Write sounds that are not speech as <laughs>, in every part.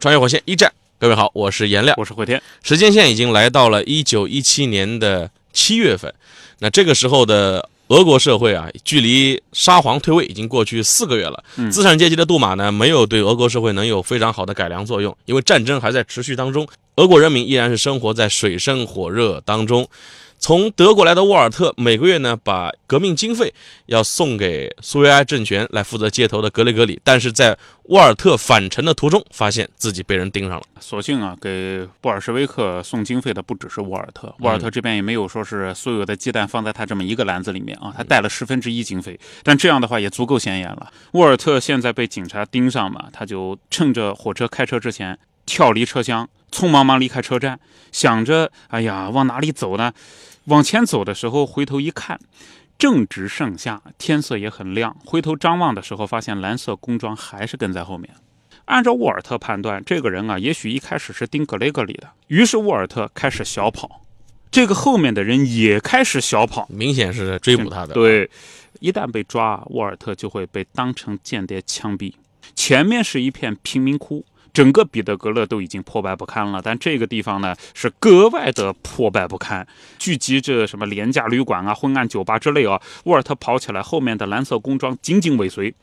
穿越火线一战，各位好，我是颜亮，我是慧天。时间线已经来到了一九一七年的七月份，那这个时候的俄国社会啊，距离沙皇退位已经过去四个月了。嗯资产阶级的杜马呢，没有对俄国社会能有非常好的改良作用，因为战争还在持续当中，俄国人民依然是生活在水深火热当中。从德国来的沃尔特每个月呢，把革命经费要送给苏维埃政权来负责接头的格雷格里，但是在沃尔特返程的途中，发现自己被人盯上了。所幸啊，给布尔什维克送经费的不只是沃尔特，沃尔特这边也没有说是所有的鸡蛋放在他这么一个篮子里面啊，他带了十分之一经费，但这样的话也足够显眼了。沃尔特现在被警察盯上嘛，他就趁着火车开车之前跳离车厢，匆忙忙离开车站，想着哎呀往哪里走呢？往前走的时候回头一看。正值盛夏，天色也很亮。回头张望的时候，发现蓝色工装还是跟在后面。按照沃尔特判断，这个人啊，也许一开始是盯格雷格里的。于是沃尔特开始小跑，这个后面的人也开始小跑。明显是追捕他的。对，一旦被抓，沃尔特就会被当成间谍枪毙。前面是一片贫民窟，整个彼得格勒都已经破败不堪了，但这个地方呢是格外的破败不堪，聚集着什么廉价旅馆啊、昏暗酒吧之类啊。沃尔特跑起来，后面的蓝色工装紧紧尾随。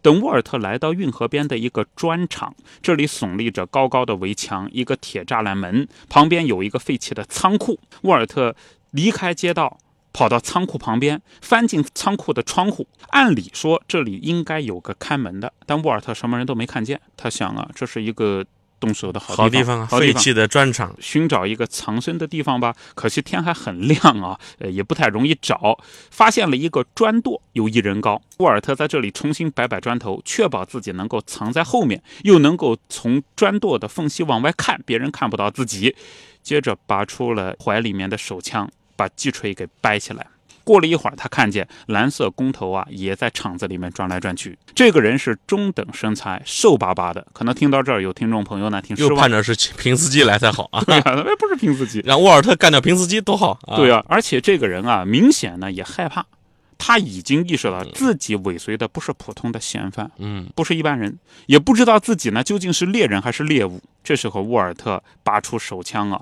等沃尔特来到运河边的一个砖厂，这里耸立着高高的围墙，一个铁栅栏门，旁边有一个废弃的仓库。沃尔特离开街道。跑到仓库旁边，翻进仓库的窗户。按理说这里应该有个看门的，但沃尔特什么人都没看见。他想啊，这是一个动手的好好地方，啊，好地方。废弃的砖厂。寻找一个藏身的地方吧，可惜天还很亮啊，呃，也不太容易找。发现了一个砖垛，有一人高。沃尔特在这里重新摆摆砖头，确保自己能够藏在后面，又能够从砖垛的缝隙往外看，别人看不到自己。接着拔出了怀里面的手枪，把击锤给掰起来。过了一会儿，他看见蓝色工头啊也在厂子里面转来转去。这个人是中等身材，瘦巴巴的。可能听到这儿有听众朋友呢挺失望又盼，着是平斯基来才好啊！对啊，那不是平斯基，让沃尔特干掉平斯基多好啊！对啊，而且这个人啊，明显呢也害怕，他已经意识到自己尾随的不是普通的嫌犯，嗯，不是一般人，也不知道自己呢究竟是猎人还是猎物。这时候，沃尔特拔出手枪啊，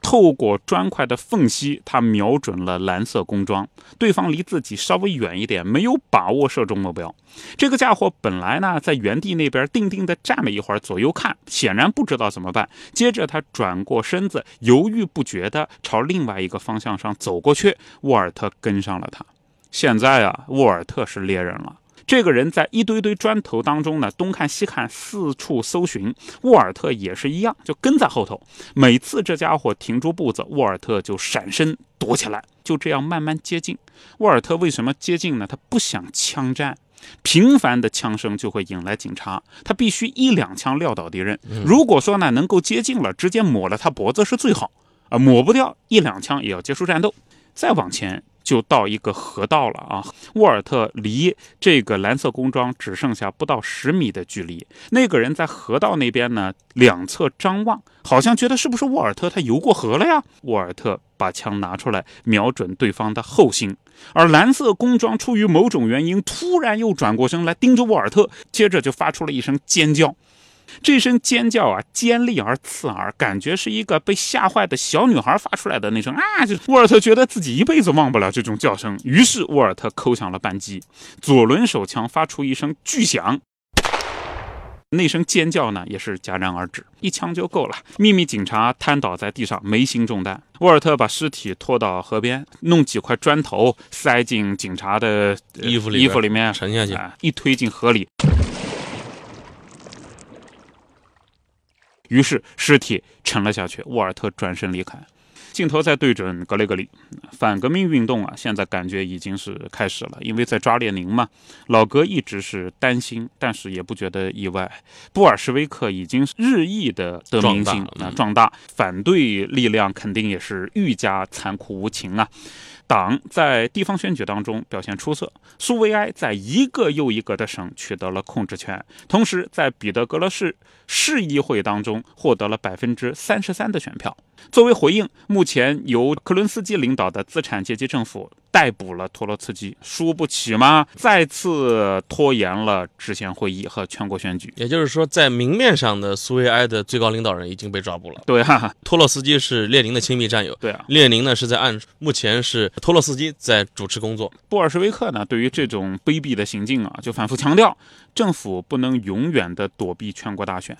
透过砖块的缝隙，他瞄准了蓝色工装。对方离自己稍微远一点，没有把握射中目标。这个家伙本来呢在原地那边定定的站了一会儿，左右看，显然不知道怎么办。接着他转过身子，犹豫不决的朝另外一个方向上走过去。沃尔特跟上了他。现在啊，沃尔特是猎人了。这个人在一堆堆砖头当中呢，东看西看，四处搜寻。沃尔特也是一样，就跟在后头。每次这家伙停住步子，沃尔特就闪身躲起来，就这样慢慢接近。沃尔特为什么接近呢？他不想枪战。频繁的枪声就会引来警察，他必须一两枪撂倒敌人。如果说呢能够接近了，直接抹了他脖子是最好啊，抹不掉一两枪也要结束战斗。再往前就到一个河道了啊！沃尔特离这个蓝色工装只剩下不到十米的距离。那个人在河道那边呢，两侧张望，好像觉得是不是沃尔特他游过河了呀？沃尔特把枪拿出来，瞄准对方的后心。而蓝色工装出于某种原因，突然又转过身来盯着沃尔特，接着就发出了一声尖叫。这声尖叫啊，尖利而刺耳，感觉是一个被吓坏的小女孩发出来的那声啊！就沃尔特觉得自己一辈子忘不了这种叫声，于是沃尔特扣响了扳机，左轮手枪发出一声巨响。那声尖叫呢，也是戛然而止，一枪就够了。秘密警察瘫倒在地上，眉心中弹。沃尔特把尸体拖到河边，弄几块砖头塞进警察的呃衣服里衣服里面，沉下去。啊，一推进河里。于是尸体沉了下去，沃尔特转身离开。镜头再对准格雷格里，反革命运动啊，现在感觉已经是开始了，因为在抓列宁嘛。老格一直是担心，但是也不觉得意外。布尔什维克已经日益的得民心啊，壮大，反对力量肯定也是愈加残酷无情啊。党在地方选举当中表现出色，苏维埃在一个又一个的省取得了控制权，同时在彼得格勒市市议会当中获得了百分之三十三的选票。作为回应，目前由克伦斯基领导的资产阶级政府逮捕了托洛茨基，输不起吗？再次拖延了制宪会议和全国选举。也就是说，在明面上的苏维埃的最高领导人已经被抓捕了。对啊，托洛茨基是列宁的亲密战友。对啊，列宁呢是在暗，目前是托洛茨基在主持工作。布尔什维克呢，对于这种卑鄙的行径啊，就反复强调，政府不能永远的躲避全国大选。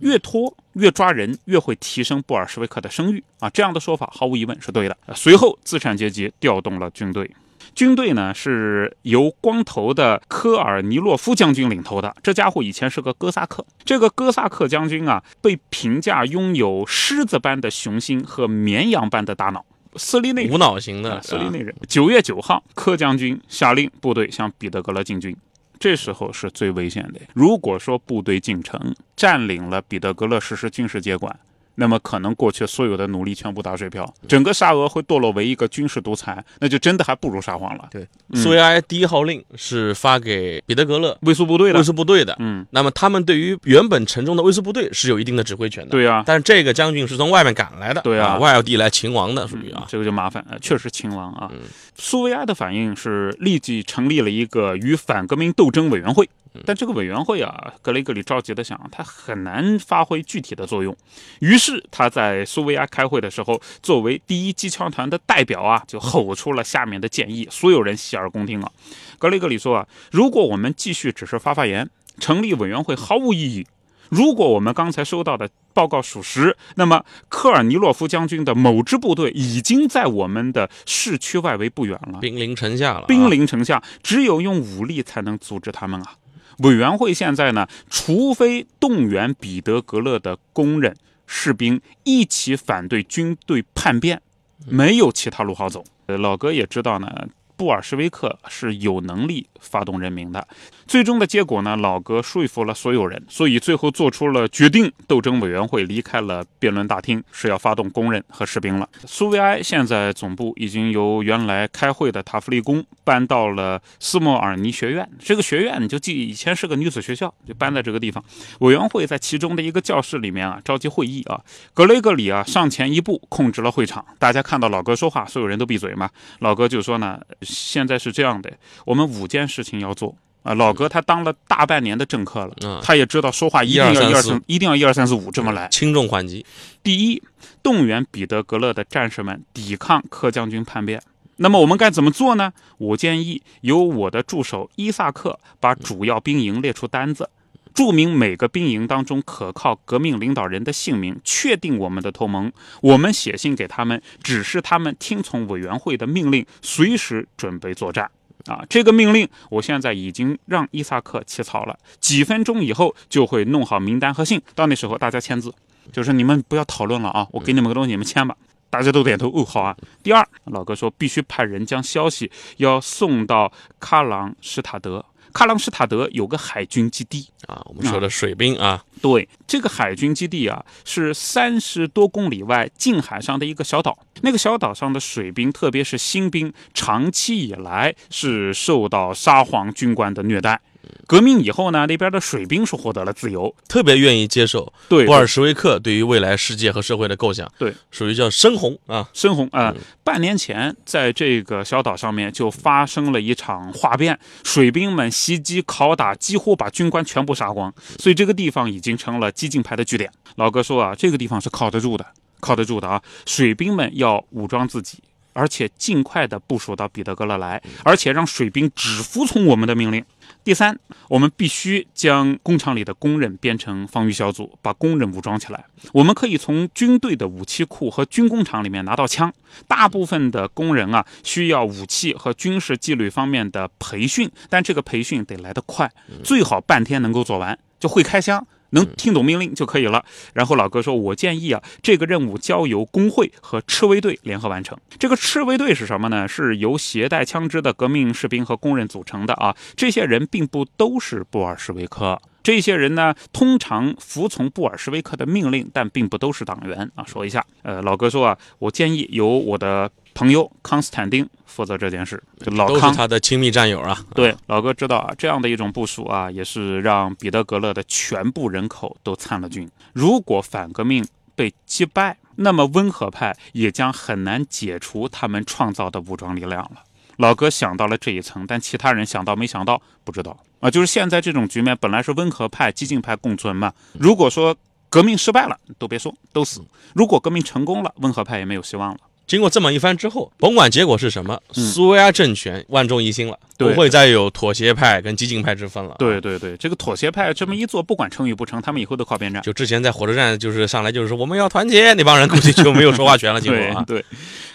越拖越抓人，越会提升布尔什维克的声誉啊！这样的说法毫无疑问是对的。随后，资产阶级调动了军队，军队呢是由光头的科尔尼洛夫将军领头的。这家伙以前是个哥萨克，这个哥萨克将军啊，被评价拥有狮子般的雄心和绵羊般的大脑，斯利内无脑型的斯利内人。九月九号，柯将军下令部队向彼得格勒进军。这时候是最危险的。如果说部队进城，占领了彼得格勒，实施军事接管。那么可能过去所有的努力全部打水漂，整个沙俄会堕落为一个军事独裁，那就真的还不如沙皇了。对，苏维埃第一号令是发给彼得格勒卫戍部队的，卫戍部队的。嗯，那么他们对于原本城中的卫戍部队是有一定的指挥权的。对啊，但是这个将军是从外面赶来的。对啊，外地来勤王的，属于啊，这个就麻烦。确实勤王啊。苏维埃的反应是立即成立了一个与反革命斗争委员会。但这个委员会啊，格雷格里着急的想，他很难发挥具体的作用。于是他在苏维埃开会的时候，作为第一机枪团的代表啊，就吼出了下面的建议，所有人洗耳恭听啊。格雷格里说啊，如果我们继续只是发发言，成立委员会毫无意义。如果我们刚才收到的报告属实，那么科尔尼洛夫将军的某支部队已经在我们的市区外围不远了，兵临城下了。兵临城下，只有用武力才能阻止他们啊。委员会现在呢，除非动员彼得格勒的工人、士兵一起反对军队叛变，没有其他路好走。老哥也知道呢。布尔什维克是有能力发动人民的，最终的结果呢？老格说服了所有人，所以最后做出了决定。斗争委员会离开了辩论大厅，是要发动工人和士兵了。苏维埃现在总部已经由原来开会的塔夫利宫搬到了斯莫尔尼学院。这个学院你就记，以前是个女子学校，就搬在这个地方。委员会在其中的一个教室里面啊，召集会议啊。格雷格里啊上前一步控制了会场，大家看到老哥说话，所有人都闭嘴嘛。老哥就说呢。现在是这样的，我们五件事情要做啊。老哥他当了大半年的政客了，他也知道说话一定要一二三，一定要一二三四五这么来，轻重缓急。第一，动员彼得格勒的战士们抵抗柯将军叛变。那么我们该怎么做呢？我建议由我的助手伊萨克把主要兵营列出单子。注明每个兵营当中可靠革命领导人的姓名，确定我们的同盟。我们写信给他们，指示他们听从委员会的命令，随时准备作战。啊，这个命令我现在已经让伊萨克起草了，几分钟以后就会弄好名单和信。到那时候大家签字，就是你们不要讨论了啊，我给你们个东西，你们签吧。大家都点头，哦，好啊。第二，老哥说必须派人将消息要送到喀朗施塔德。喀朗施塔德有个海军基地。啊，我们说的水兵啊，对，这个海军基地啊是三十多公里外近海上的一个小岛，那个小岛上的水兵，特别是新兵，长期以来是受到沙皇军官的虐待。革命以后呢，那边的水兵是获得了自由，特别愿意接受对布尔什维克对于未来世界和社会的构想，对，属于叫深红啊，深红啊。半年前，在这个小岛上面就发生了一场哗变，水兵们袭击、拷打，几乎把军官全部杀光，所以这个地方已经成了激进派的据点。老哥说啊，这个地方是靠得住的，靠得住的啊。水兵们要武装自己，而且尽快的部署到彼得格勒来，而且让水兵只服从我们的命令。第三，我们必须将工厂里的工人编成防御小组，把工人武装起来。我们可以从军队的武器库和军工厂里面拿到枪。大部分的工人啊，需要武器和军事纪律方面的培训，但这个培训得来得快，最好半天能够做完。就会开枪。能听懂命令就可以了。然后老哥说：“我建议啊，这个任务交由工会和赤卫队联合完成。这个赤卫队是什么呢？是由携带枪支的革命士兵和工人组成的啊。这些人并不都是布尔什维克。”这些人呢，通常服从布尔什维克的命令，但并不都是党员啊。说一下，呃，老哥说啊，我建议由我的朋友康斯坦丁负责这件事。老康，他的亲密战友啊。对，老哥知道啊，这样的一种部署啊，也是让彼得格勒的全部人口都参了军。如果反革命被击败，那么温和派也将很难解除他们创造的武装力量了。老哥想到了这一层，但其他人想到没想到不知道啊。就是现在这种局面，本来是温和派、激进派共存嘛。如果说革命失败了，都别说，都死；如果革命成功了，温和派也没有希望了。经过这么一番之后，甭管结果是什么，苏维埃政权万众一心了，不会再有妥协派跟激进派之分了。对，对对，这个妥协派这么一做，不管成与不成，他们以后都靠边站。就之前在火车站就是上来就是说我们要团结，那帮人估计就没有说话权了。<laughs> 结果啊，对对，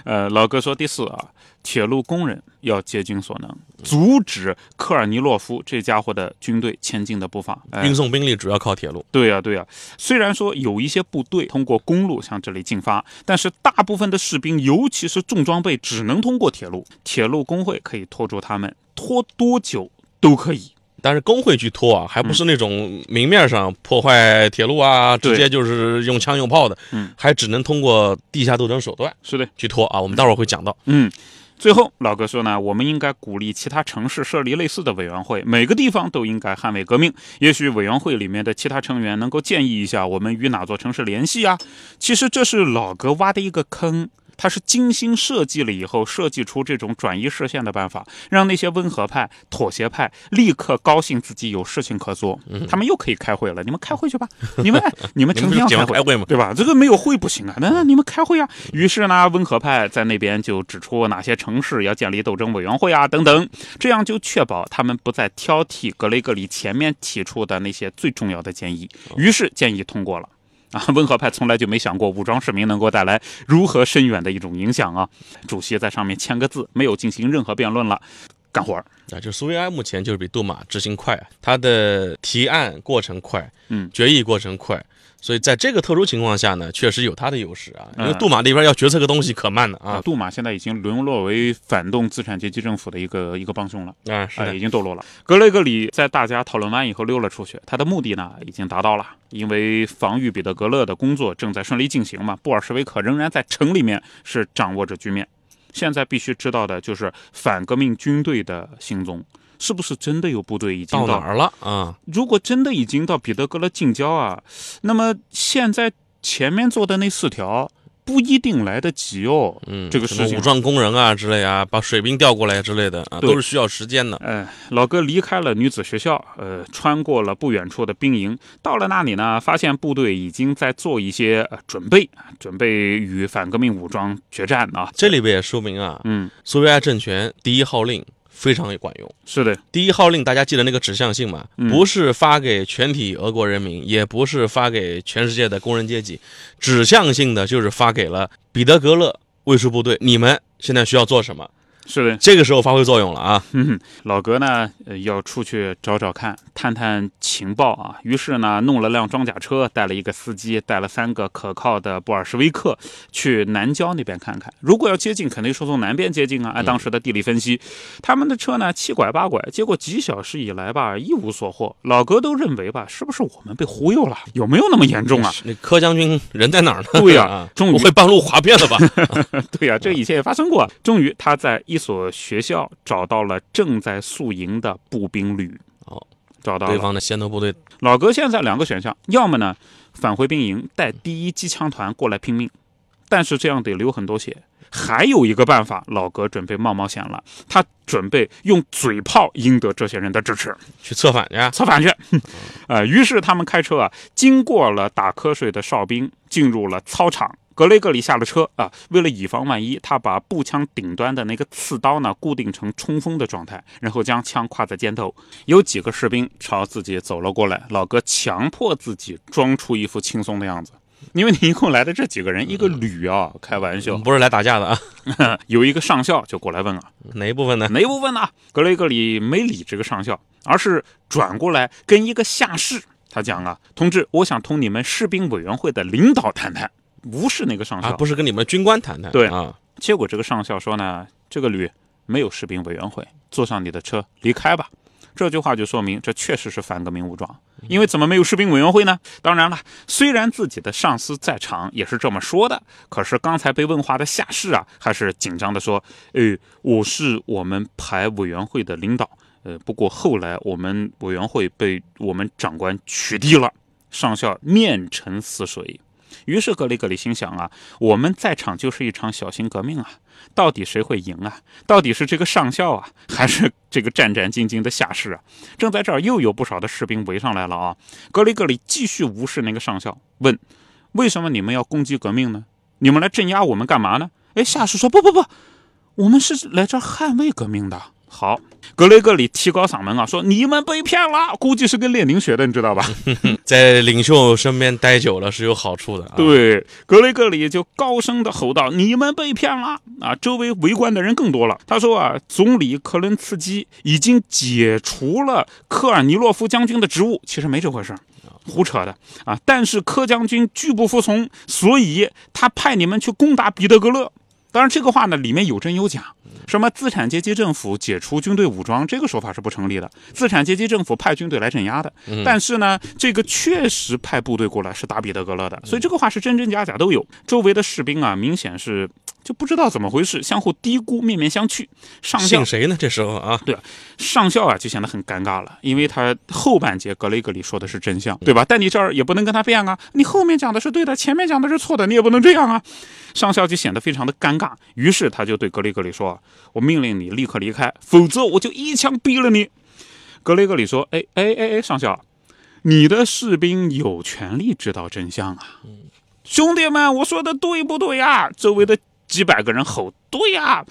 呃，老哥说第四啊，铁路工人要竭尽所能，阻止科尔尼洛夫这家伙的军队前进的步伐。哎运送兵力主要靠铁路。对呀、对呀、虽然说有一些部队通过公路向这里进发，但是大部分的士兵，尤其是重装备，只能通过铁路。铁路工会可以拖住他们，拖多久都可以。但是工会去拖啊，还不是那种明面上破坏铁路啊，对直接就是用枪用炮的，嗯，还只能通过地下斗争手段是的，去拖啊。我们待会儿会讲到。嗯。最后，老哥说呢，我们应该鼓励其他城市设立类似的委员会，每个地方都应该捍卫革命。也许委员会里面的其他成员能够建议一下，我们与哪座城市联系啊？其实这是老哥挖的一个坑，他是精心设计了以后，设计出这种转移视线的办法，让那些温和派、妥协派立刻高兴自己有事情可做，他们又可以开会了。你们开会去吧，你们 <laughs> 你们成天开开会吗对吧？这个没有会不行啊，那你们开会啊。于是呢，温和派在那边就指出哪些城市要建立斗争委员会啊，等等，这样就确保他们不再挑剔格雷格里前面提出的那些最重要的建议。于是建议通过了。啊，温和派从来就没想过武装市民能够带来如何深远的一种影响啊！主席在上面签个字，没有进行任何辩论了，干活儿。啊，就苏维埃目前就是比杜马执行快啊，他的提案过程快，嗯决议过程快，所以在这个特殊情况下呢，确实有它的优势啊。因为嗯杜马那边要决策个东西可慢了啊杜马现在已经沦落为反动资产阶级政府的一个一个帮凶了。啊，是哎，的已，经堕落了。格雷格里在大家讨论完以后溜了出去，他的目的呢已经达到了，因为防御彼得格勒的工作正在顺利进行嘛，布尔什维克仍然在城里面是掌握着局面。现在必须知道的就是反革命军队的行踪，是不是真的有部队已经到？到哪儿了啊？如果真的已经到彼得格勒近郊啊，那么现在前面做的那四条不一定来得及哦。嗯，这个事情武装工人啊之类啊，把水兵调过来之类的啊，都是需要时间的。呃，老哥离开了女子学校，呃，穿过了不远处的兵营，到了那里呢，发现部队已经在做一些、呃、准备，准备与反革命武装决战啊。这里边也说明啊，嗯，苏维埃政权第一号令非常管用。是的，第一号令大家记得那个指向性嘛？嗯不是发给全体俄国人民，也不是发给全世界的工人阶级，指向性的就是发给了彼得格勒卫戍部队，你们现在需要做什么？是的。这个时候发挥作用了啊！嗯，老哥呢，呃，要出去找找看，探探情报啊。于是呢，弄了辆装甲车，带了一个司机，带了三个可靠的布尔什维克，去南郊那边看看。如果要接近，肯定是从南边接近啊。按当时的地理分析，他们的车呢七拐八拐，结果几小时以来吧，一无所获。老哥都认为吧，是不是我们被忽悠了？有没有那么严重啊？那柯将军人在哪儿呢？对呀 <laughs> 啊，终于不会半路滑变了吧？<laughs> 对呀、这以前也发生过。终于，他在一所学校找到了正在宿营的步兵旅。哦，找到了。对方的先头部队老哥现在两个选项，要么呢返回兵营带第一机枪团过来拼命，但是这样得流很多血。还有一个办法，老哥准备冒冒险了，他准备用嘴炮赢得这些人的支持。去策反去啊。策反去。<laughs> 呃，于是他们开车啊，经过了打瞌睡的哨兵，进入了操场。格雷格里下了车啊，为了以防万一，他把步枪顶端的那个刺刀呢固定成冲锋的状态，然后将枪挎在肩头。有几个士兵朝自己走了过来，老哥强迫自己装出一副轻松的样子。因为你一共来的这几个人，一个旅啊，开玩笑，不是来打架的啊，<laughs> 有一个上校就过来问啊，哪一部分呢？哪一部分呢？格雷格里没理这个上校，而是转过来跟一个下士他讲啊，同志，我想同你们士兵委员会的领导谈谈，无视那个上校，啊，不是跟你们军官谈谈，对啊，结果这个上校说呢，这个旅没有士兵委员会，坐上你的车离开吧。这句话就说明这确实是反革命武装，因为怎么没有士兵委员会呢？当然了，虽然自己的上司在场也是这么说的，可是刚才被问话的下士啊，还是紧张的说：“呃，我是我们排委员会的领导，呃，不过后来我们委员会被我们长官取缔了。”上校面沉似水。于是格里格里心想啊，我们在场就是一场小型革命啊，到底谁会赢啊？到底是这个上校啊，还是这个战战兢兢的下士啊？正在这儿，又有不少的士兵围上来了啊。格里格里继续无视那个上校，问：为什么你们要攻击革命呢？你们来镇压我们干嘛呢？哎，下士说：不不不，我们是来这儿捍卫革命的。好，格雷格里提高嗓门啊，说你们被骗了，估计是跟列宁学的，你知道吧？<laughs> 在领袖身边待久了是有好处的、啊。<laughs> 对，格雷格里就高声的吼道：“你们被骗了！”啊，周围围观的人更多了。他说啊，总理克伦茨基已经解除了科尔尼洛夫将军的职务，其实没这回事儿。胡扯的啊！但是柯将军拒不服从，所以他派你们去攻打彼得格勒。当然，这个话呢里面有真有假。什么资产阶级政府解除军队武装，这个说法是不成立的。资产阶级政府派军队来镇压的，但是呢，这个确实派部队过来是打彼得格勒的，所以这个话是真真假假都有。周围的士兵啊，明显是就不知道怎么回事，相互低估，面面相觑。上校信谁呢？这时候啊，对上校啊就显得很尴尬了，因为他后半截格雷格里说的是真相，对吧？但你这儿也不能跟他辩啊，你后面讲的是对的，前面讲的是错的，你也不能这样啊。上校就显得非常的尴尬，于是他就对格雷格里说：“我命令你立刻离开，否则我就一枪毙了你。”格雷格里说：“哎哎哎哎，上校，你的士兵有权利知道真相啊！兄弟们，我说的对不对呀？”周围的几百个人吼：“对呀！”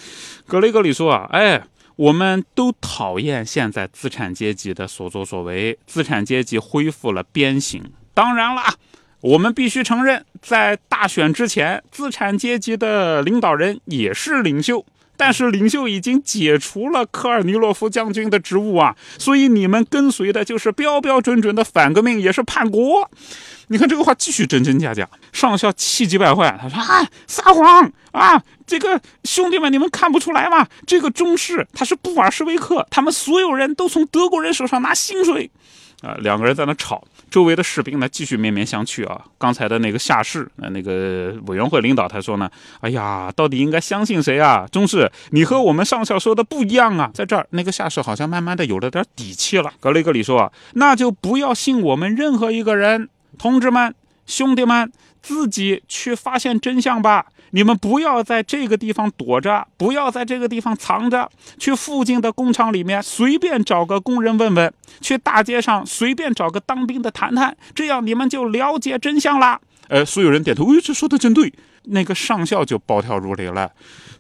格雷格里说：“啊，哎。”我们都讨厌现在资产阶级的所作所为，资产阶级恢复了鞭刑。当然啦，我们必须承认，在大选之前，资产阶级的领导人也是领袖，但是领袖已经解除了科尔尼洛夫将军的职务啊，所以你们跟随的就是标标准准的反革命，也是叛国。你看这个话继续真真假假，上校气急败坏，他说：“啊，撒谎啊！这个兄弟们，你们看不出来吗？这个中士他是布尔什维克，他们所有人都从德国人手上拿薪水。”啊，两个人在那吵，周围的士兵呢继续面面相觑啊。刚才的那个下士，呃，那个委员会领导他说呢：“哎呀，到底应该相信谁啊？中士，你和我们上校说的不一样啊。”在这儿，那个下士好像慢慢的有了点底气了。格雷格里说：“那就不要信我们任何一个人。”同志们、兄弟们，自己去发现真相吧！你们不要在这个地方躲着，不要在这个地方藏着，去附近的工厂里面随便找个工人问问，去大街上随便找个当兵的谈谈，这样你们就了解真相啦。呃，所有人点头，哎，这说的真对。那个上校就暴跳如雷了。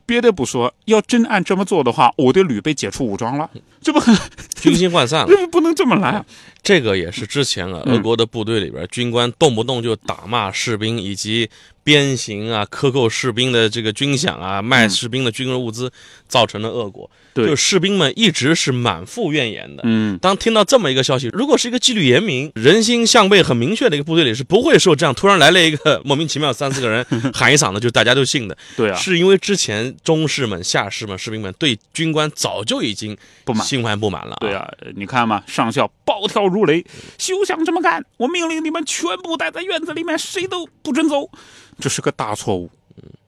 别的不说，要真按这么做的话，我的旅被解除武装了，这不很 <laughs> 军心涣散了。这不能这么来啊！这个也是之前啊，嗯俄国的部队里边，军官动不动就打骂士兵，以及鞭刑啊、克扣士兵的这个军饷啊、卖士兵的军用物资，造成的恶果。嗯对就士兵们一直是满腹怨言的。嗯，当听到这么一个消息，如果是一个纪律严明、人心向背很明确的一个部队里，是不会受这样突然来了一个莫名其妙三四个人喊一嗓子就大家都信的。<laughs> 对啊，是因为之前中士们、下士们、士兵们对军官早就已经不满心怀不满了。对，啊，你看嘛，上校暴跳如雷，休想这么干！我命令你们全部待在院子里面，谁都不准走。这是个大错误。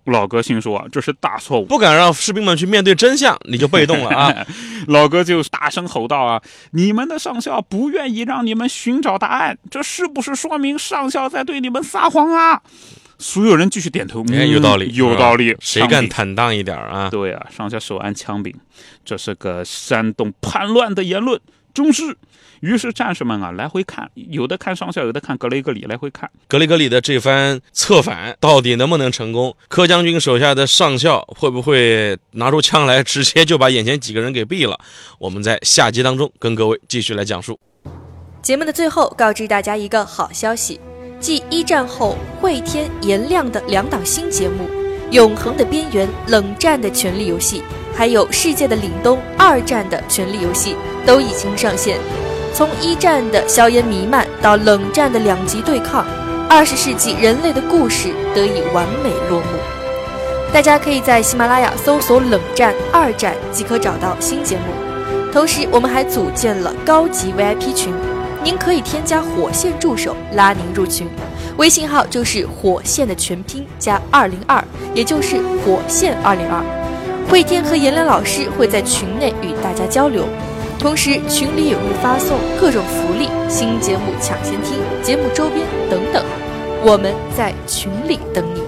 老哥心说啊，这是大错误。不敢让士兵们去面对真相，你就被动了啊！<laughs> 老哥就大声吼道啊：“你们的上校不愿意让你们寻找答案，这是不是说明上校在对你们撒谎啊？”所有人继续点头，哎，有道理，嗯有道理。谁敢坦荡一点啊？对啊，上下手按枪柄，这是个煽动叛乱的言论，中士。于是战士们啊来回看，有的看上校，有的看格雷格里，来回看。格雷格里的这番策反到底能不能成功？柯将军手下的上校会不会拿出枪来，直接就把眼前几个人给毙了？我们在下集当中跟各位继续来讲述。节目的最后，告知大家一个好消息：继一战后会天、颜亮的两档新节目《永恒的边缘》《冷战的权力游戏》，还有《世界的凛冬》二战的权力游戏都已经上线。从一战的硝烟弥漫到冷战的两极对抗，二十世纪人类的故事得以完美落幕。大家可以在喜马拉雅搜索“冷战”“二战”即可找到新节目。同时，我们还组建了高级 VIP 群，您可以添加火线助手拉您入群，微信号就是火线的全拼加二零二，也就是火线二零二。慧天和颜良老师会在群内与大家交流，同时群里也会发送各种福利、新节目抢先听、节目周边等等，我们在群里等你。